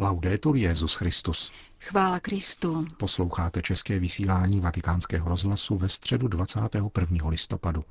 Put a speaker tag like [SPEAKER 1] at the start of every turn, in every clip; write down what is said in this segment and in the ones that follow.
[SPEAKER 1] Laudetur Jezus Christus.
[SPEAKER 2] Chvála Kristu.
[SPEAKER 1] Posloucháte české vysílání Vatikánského rozhlasu ve středu 21. listopadu.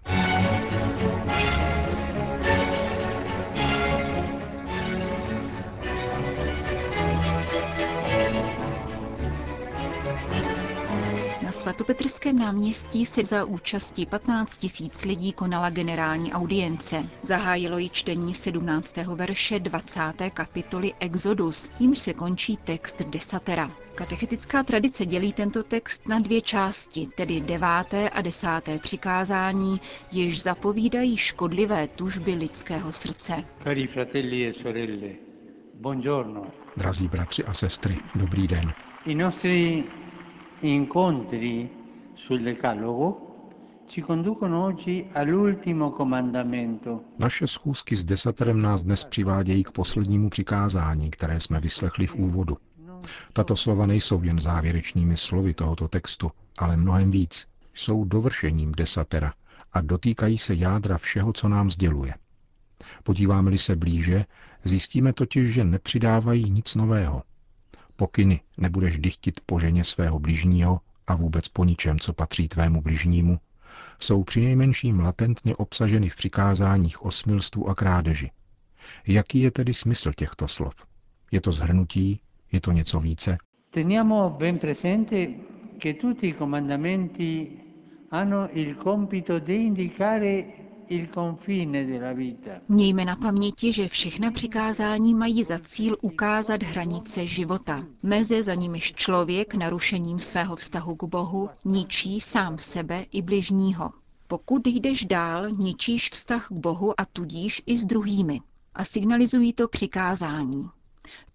[SPEAKER 2] Svatopetrském náměstí se za účasti 15 tisíc lidí konala generální audience. Zahájilo ji čtení 17. verše 20. kapitoly Exodus, jimž se končí text desatera. Katechetická tradice dělí tento text na dvě části, tedy deváté a desáté přikázání, jež zapovídají škodlivé tužby lidského srdce.
[SPEAKER 3] Cari fratelli e sorelle, buongiorno.
[SPEAKER 1] Drazí bratři a sestry, dobrý den.
[SPEAKER 3] I nostri incontri sul Decalogo ci conducono oggi all'ultimo comandamento.
[SPEAKER 1] Naše schůzky s desaterem nás dnes přivádějí k poslednímu přikázání, které jsme vyslechli v úvodu. Tato slova nejsou jen závěrečnými slovy tohoto textu, ale mnohem víc. Jsou dovršením desatera a dotýkají se jádra všeho, co nám sděluje. Podíváme-li se blíže, zjistíme totiž, že nepřidávají nic nového. Pokyny nebudeš dychtit po ženě svého bližního a vůbec po ničem, co patří tvému bližnímu, jsou přinejmenším latentně obsaženy v přikázáních o smilstvu a krádeži. Jaký je tedy smysl těchto slov? Je to zhrnutí? Je to něco více?
[SPEAKER 3] Teniamo ben presente che tutti i comandamenti hanno il compito di indicare
[SPEAKER 2] Mějme na paměti, že všechna přikázání mají za cíl ukázat hranice života, meze za nimiž člověk narušením svého vztahu k Bohu ničí sám sebe i bližního. Pokud jdeš dál, ničíš vztah k Bohu a tudíž i s druhými. A signalizují to přikázání.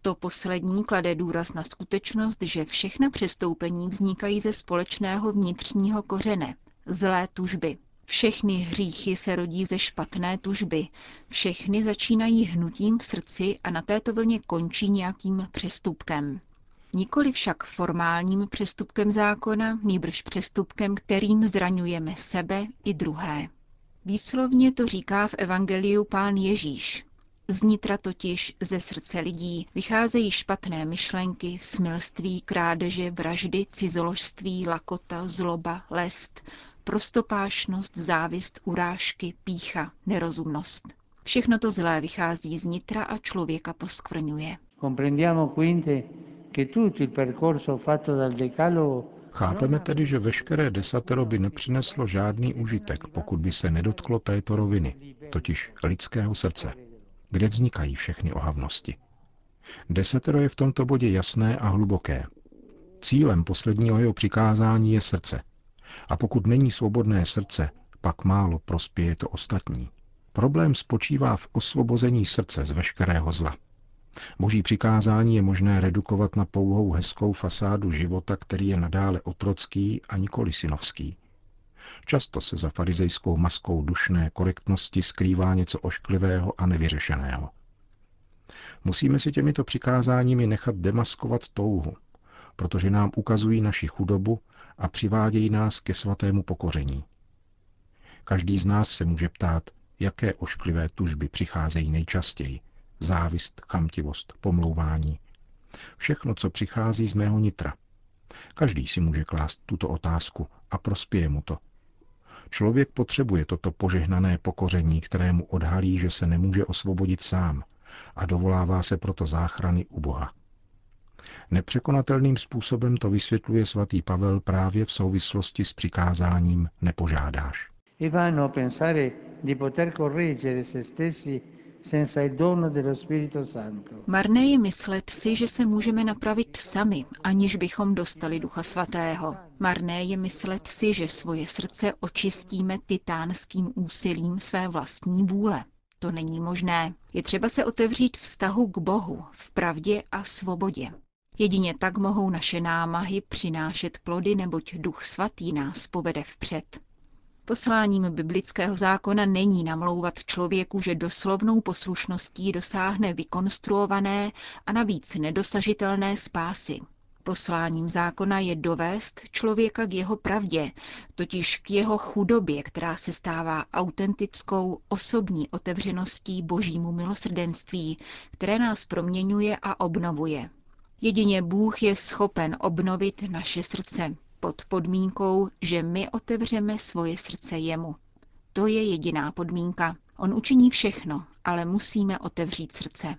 [SPEAKER 2] To poslední klade důraz na skutečnost, že všechna přestoupení vznikají ze společného vnitřního kořene, zlé tužby. Všechny hříchy se rodí ze špatné tužby, všechny začínají hnutím v srdci a na této vlně končí nějakým přestupkem. Nikoli však formálním přestupkem zákona, nýbrž přestupkem, kterým zraňujeme sebe i druhé. Výslovně to říká v Evangeliu pán Ježíš. Znitra totiž ze srdce lidí vycházejí špatné myšlenky, smilství, krádeže, vraždy, cizoložství, lakota, zloba, lest, prostopášnost, závist, urážky, pícha, nerozumnost. Všechno to zlé vychází z nitra a člověka poskvrňuje.
[SPEAKER 3] Comprendiamo quindi che tutto il percorso fatto dal Decalogo
[SPEAKER 1] Chápeme tedy, že veškeré desatero by nepřineslo žádný užitek, pokud by se nedotklo této roviny, totiž lidského srdce, kde vznikají všechny ohavnosti. Desatero je v tomto bodě jasné a hluboké. Cílem posledního jeho přikázání je srdce. A pokud není svobodné srdce, pak málo prospěje to ostatní. Problém spočívá v osvobození srdce z veškerého zla. Boží přikázání je možné redukovat na pouhou hezkou fasádu života, který je nadále otrocký a nikoli synovský. Často se za farizejskou maskou dušné korektnosti skrývá něco ošklivého a nevyřešeného. Musíme si těmito přikázáními nechat demaskovat touhu, protože nám ukazují naši chudobu a přivádějí nás ke svatému pokoření. Každý z nás se může ptát, jaké ošklivé tužby přicházejí nejčastěji. Závist, chamtivost, pomlouvání. Všechno, co přichází z mého nitra. Každý si může klást tuto otázku a prospěje mu to. Člověk potřebuje toto požehnané pokoření, kterému odhalí, že se nemůže osvobodit sám a dovolává se proto záchrany u Boha. Nepřekonatelným způsobem to vysvětluje svatý Pavel právě v souvislosti s přikázáním nepožádáš.
[SPEAKER 3] e pensare di poter correggere se stessi.
[SPEAKER 2] Marné je myslet si, že se můžeme napravit sami, aniž bychom dostali Ducha Svatého. Marné je myslet si, že svoje srdce očistíme titánským úsilím své vlastní vůle. To není možné. Je třeba se otevřít vztahu k Bohu v pravdě a svobodě. Jedině tak mohou naše námahy přinášet plody, neboť Duch Svatý nás povede vpřed. Posláním biblického zákona není namlouvat člověku, že doslovnou poslušností dosáhne vykonstruované a navíc nedosažitelné spásy. Posláním zákona je dovést člověka k jeho pravdě, totiž k jeho chudobě, která se stává autentickou osobní otevřeností božímu milosrdenství, které nás proměňuje a obnovuje. Jedině Bůh je schopen obnovit naše srdce pod podmínkou, že my otevřeme svoje srdce jemu. To je jediná podmínka. On učiní všechno, ale musíme otevřít srdce.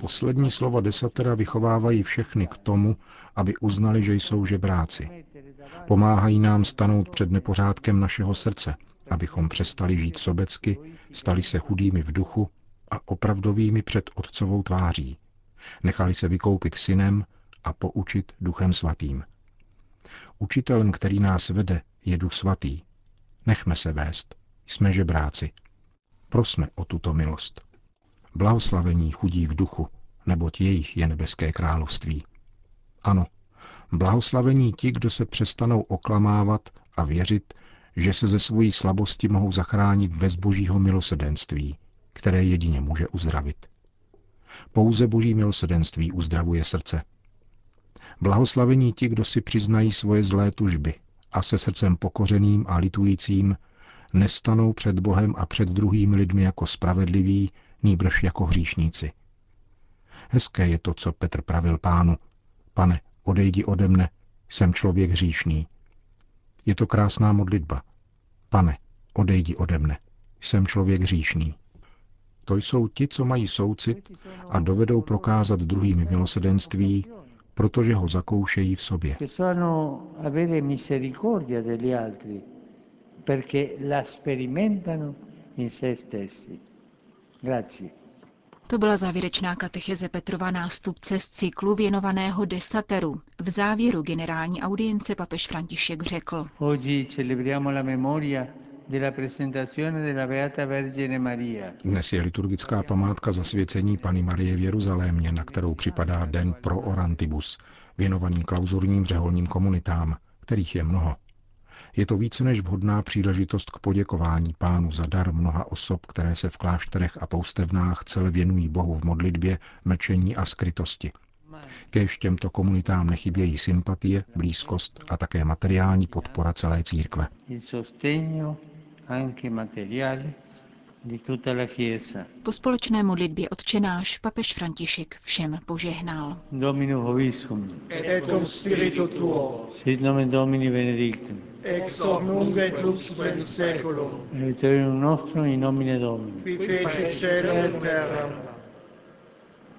[SPEAKER 1] Poslední slova desatera vychovávají všechny k tomu, aby uznali, že jsou žebráci. Pomáhají nám stanout před nepořádkem našeho srdce, abychom přestali žít sobecky, stali se chudými v duchu a opravdovými před otcovou tváří. Nechali se vykoupit synem a poučit duchem svatým. Učitelem, který nás vede, je duch svatý. Nechme se vést. Jsme žebráci. Prosme o tuto milost. Blahoslavení chudí v duchu, neboť jejich je nebeské království. Ano, blahoslavení ti, kdo se přestanou oklamávat a věřit, že se ze svojí slabosti mohou zachránit bez božího milosedenství, které jedině může uzdravit. Pouze boží milosedenství uzdravuje srdce. Blahoslavení ti, kdo si přiznají svoje zlé tužby a se srdcem pokořeným a litujícím nestanou před Bohem a před druhými lidmi jako spravedliví, nýbrž jako hříšníci. Hezké je to, co Petr pravil pánu. Pane, odejdi ode mne, jsem člověk hříšný. Je to krásná modlitba. Pane, odejdi ode mne, jsem člověk hříšný. To jsou ti, co mají soucit a dovedou prokázat druhým milosedenství, protože ho zakoušejí v sobě
[SPEAKER 3] perché la sperimentano in se stessi. Grazie.
[SPEAKER 2] To byla závěrečná katecheze Petrova nástupce z cyklu věnovaného desateru. V závěru generální audience papež František řekl.
[SPEAKER 1] Dnes je liturgická památka zasvěcení Pany Marie v Jeruzalémě, na kterou připadá den pro orantibus, věnovaný klauzurním řeholním komunitám, kterých je mnoho. Je to více než vhodná příležitost k poděkování pánu za dar mnoha osob, které se v klášterech a poustevnách celé věnují Bohu v modlitbě, mlčení a skrytosti. Kéž těmto komunitám nechybějí sympatie, blízkost a také materiální podpora celé církve.
[SPEAKER 2] Po společné modlitbě odčenáš papež František všem požehnal.
[SPEAKER 3] Domino hoviscum. Et et cum spiritu tuo. Sit nomen Domini benedictum. Ex hoc nunc et lux in seculum. Aeternum nostrum in nomine Domini. Qui feci cielo et terra.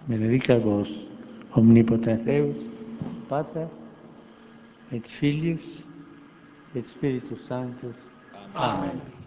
[SPEAKER 3] Benedicat vos, omnipotens Deus, Pater, et Filius, et Spiritus Sanctus. Amen.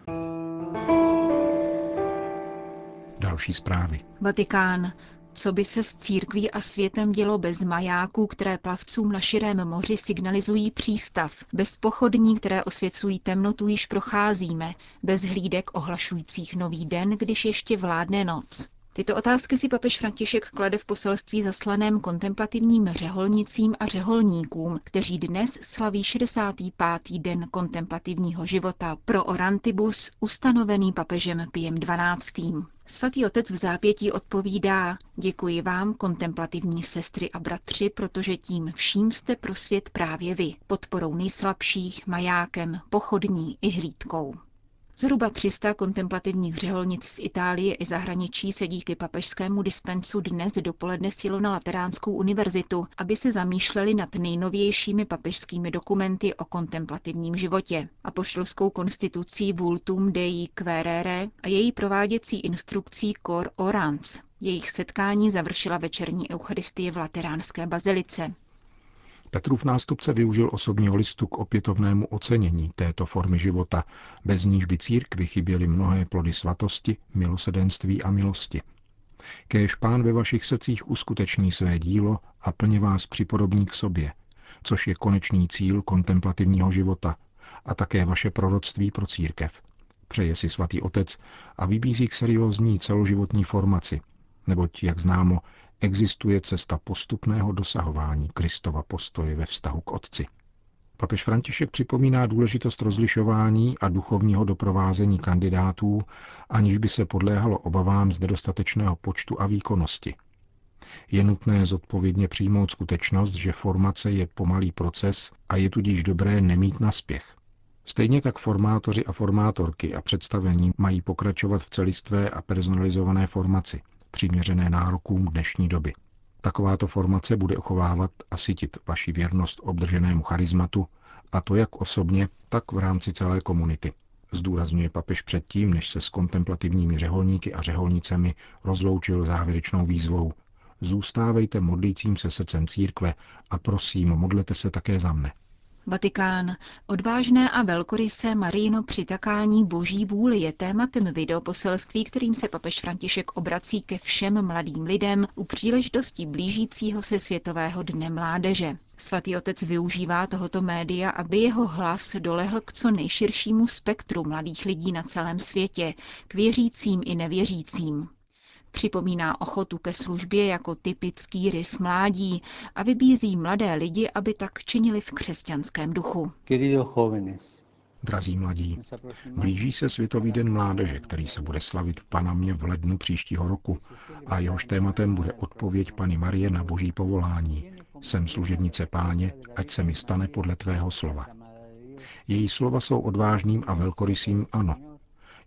[SPEAKER 1] Další zprávy.
[SPEAKER 2] Vatikán. Co by se s církví a světem dělo bez majáků, které plavcům na širém moři signalizují přístav, bez pochodní, které osvěcují temnotu, již procházíme, bez hlídek ohlašujících nový den, když ještě vládne noc. Tyto otázky si papež František klade v poselství zaslaném kontemplativním řeholnicím a řeholníkům, kteří dnes slaví 65. den kontemplativního života pro Orantibus, ustanovený papežem Piem XII. Svatý otec v zápětí odpovídá, děkuji vám, kontemplativní sestry a bratři, protože tím vším jste pro svět právě vy, podporou nejslabších, majákem, pochodní i hlídkou. Zhruba 300 kontemplativních řeholnic z Itálie i zahraničí se díky papežskému dispensu dnes dopoledne silo na Lateránskou univerzitu, aby se zamýšleli nad nejnovějšími papežskými dokumenty o kontemplativním životě, apoštolskou konstitucí Vultum Dei Querere a její prováděcí instrukcí Cor Orans. Jejich setkání završila večerní eucharistie v Lateránské bazilice.
[SPEAKER 1] Petrův nástupce využil osobního listu k opětovnému ocenění této formy života, bez níž by církvi chyběly mnohé plody svatosti, milosedenství a milosti. Kéž pán ve vašich srdcích uskuteční své dílo a plně vás připodobní k sobě, což je konečný cíl kontemplativního života a také vaše proroctví pro církev. Přeje si svatý otec a vybízí k seriózní celoživotní formaci, neboť, jak známo, existuje cesta postupného dosahování Kristova postoje ve vztahu k Otci. Papež František připomíná důležitost rozlišování a duchovního doprovázení kandidátů, aniž by se podléhalo obavám z nedostatečného počtu a výkonnosti. Je nutné zodpovědně přijmout skutečnost, že formace je pomalý proces a je tudíž dobré nemít naspěch. Stejně tak formátoři a formátorky a představení mají pokračovat v celistvé a personalizované formaci – přiměřené nárokům dnešní doby. Takováto formace bude uchovávat a sytit vaši věrnost obdrženému charizmatu, a to jak osobně, tak v rámci celé komunity. Zdůrazňuje papež předtím, než se s kontemplativními řeholníky a řeholnicemi rozloučil závěrečnou výzvou. Zůstávejte modlícím se srdcem církve a prosím, modlete se také za mne.
[SPEAKER 2] Vatikán. Odvážné a velkorysé Marino přitakání boží vůli je tématem videoposelství, kterým se papež František obrací ke všem mladým lidem u příležitosti blížícího se Světového dne mládeže. Svatý otec využívá tohoto média, aby jeho hlas dolehl k co nejširšímu spektru mladých lidí na celém světě, k věřícím i nevěřícím. Připomíná ochotu ke službě jako typický rys mládí a vybízí mladé lidi, aby tak činili v křesťanském duchu.
[SPEAKER 1] Drazí mladí, blíží se Světový den mládeže, který se bude slavit v Panamě v lednu příštího roku a jehož tématem bude odpověď Pany Marie na boží povolání. Jsem služebnice páně, ať se mi stane podle tvého slova. Její slova jsou odvážným a velkorysým ano,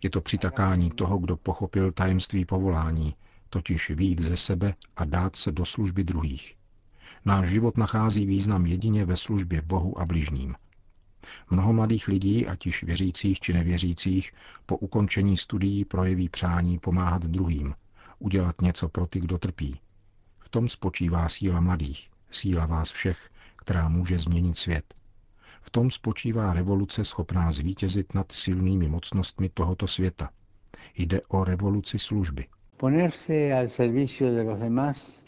[SPEAKER 1] je to přitakání toho, kdo pochopil tajemství povolání, totiž výjít ze sebe a dát se do služby druhých. Náš život nachází význam jedině ve službě Bohu a bližním. Mnoho mladých lidí, ať již věřících či nevěřících, po ukončení studií projeví přání pomáhat druhým, udělat něco pro ty, kdo trpí. V tom spočívá síla mladých, síla vás všech, která může změnit svět. V tom spočívá revoluce schopná zvítězit nad silnými mocnostmi tohoto světa. Jde o revoluci služby.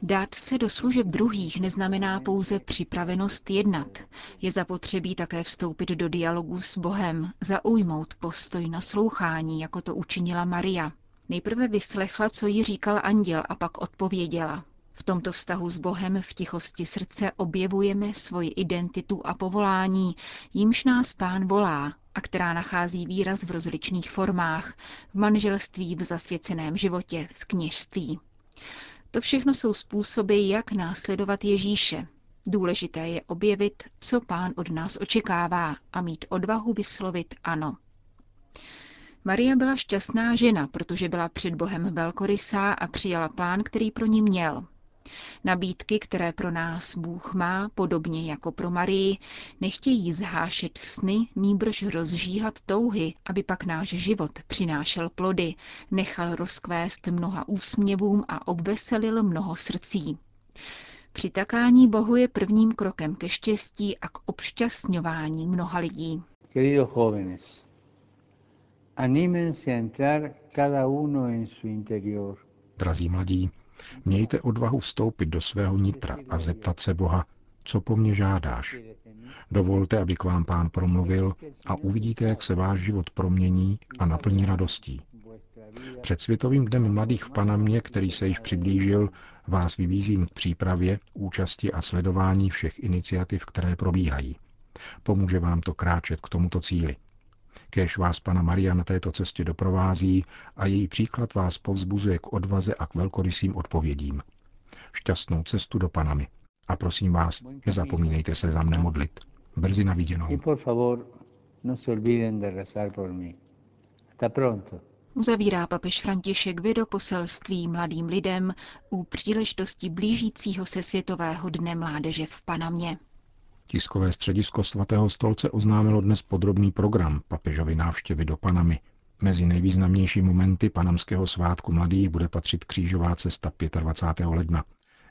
[SPEAKER 2] Dát se do služeb druhých neznamená pouze připravenost jednat. Je zapotřebí také vstoupit do dialogu s Bohem, zaujmout postoj naslouchání, jako to učinila Maria. Nejprve vyslechla, co jí říkal anděl a pak odpověděla. V tomto vztahu s Bohem v tichosti srdce objevujeme svoji identitu a povolání, jímž nás pán volá a která nachází výraz v rozličných formách, v manželství, v zasvěceném životě, v kněžství. To všechno jsou způsoby, jak následovat Ježíše. Důležité je objevit, co pán od nás očekává a mít odvahu vyslovit ano. Maria byla šťastná žena, protože byla před Bohem velkorysá a přijala plán, který pro ní měl. Nabídky, které pro nás Bůh má, podobně jako pro Marii, nechtějí zhášet sny, nýbrž rozžíhat touhy, aby pak náš život přinášel plody, nechal rozkvést mnoha úsměvům a obveselil mnoho srdcí. Přitakání Bohu je prvním krokem ke štěstí a k obšťastňování mnoha lidí. Queridos jóvenes, anímense a entrar cada uno en su interior.
[SPEAKER 1] Drazí mladí, Mějte odvahu vstoupit do svého nitra a zeptat se Boha, co po mně žádáš. Dovolte, aby k vám pán promluvil a uvidíte, jak se váš život promění a naplní radostí. Před Světovým dnem mladých v Panamě, který se již přiblížil, vás vybízím k přípravě, účasti a sledování všech iniciativ, které probíhají. Pomůže vám to kráčet k tomuto cíli. Kéž vás Pana Maria na této cestě doprovází a její příklad vás povzbuzuje k odvaze a k velkorysým odpovědím. Šťastnou cestu do Panamy. A prosím vás, nezapomínejte se za mne modlit. Brzy na viděnou. No
[SPEAKER 2] Uzavírá papež František video poselství mladým lidem u příležitosti blížícího se Světového dne mládeže v Panamě.
[SPEAKER 1] Tiskové středisko svatého stolce oznámilo dnes podrobný program papežovy návštěvy do Panamy. Mezi nejvýznamnější momenty panamského svátku mladých bude patřit křížová cesta 25. ledna,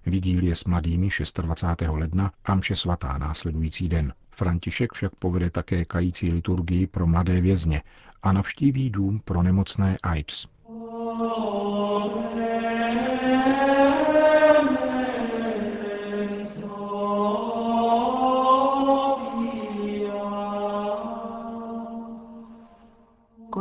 [SPEAKER 1] vigílie s mladými 26. ledna a mše svatá následující den. František však povede také kající liturgii pro mladé vězně a navštíví dům pro nemocné AIDS.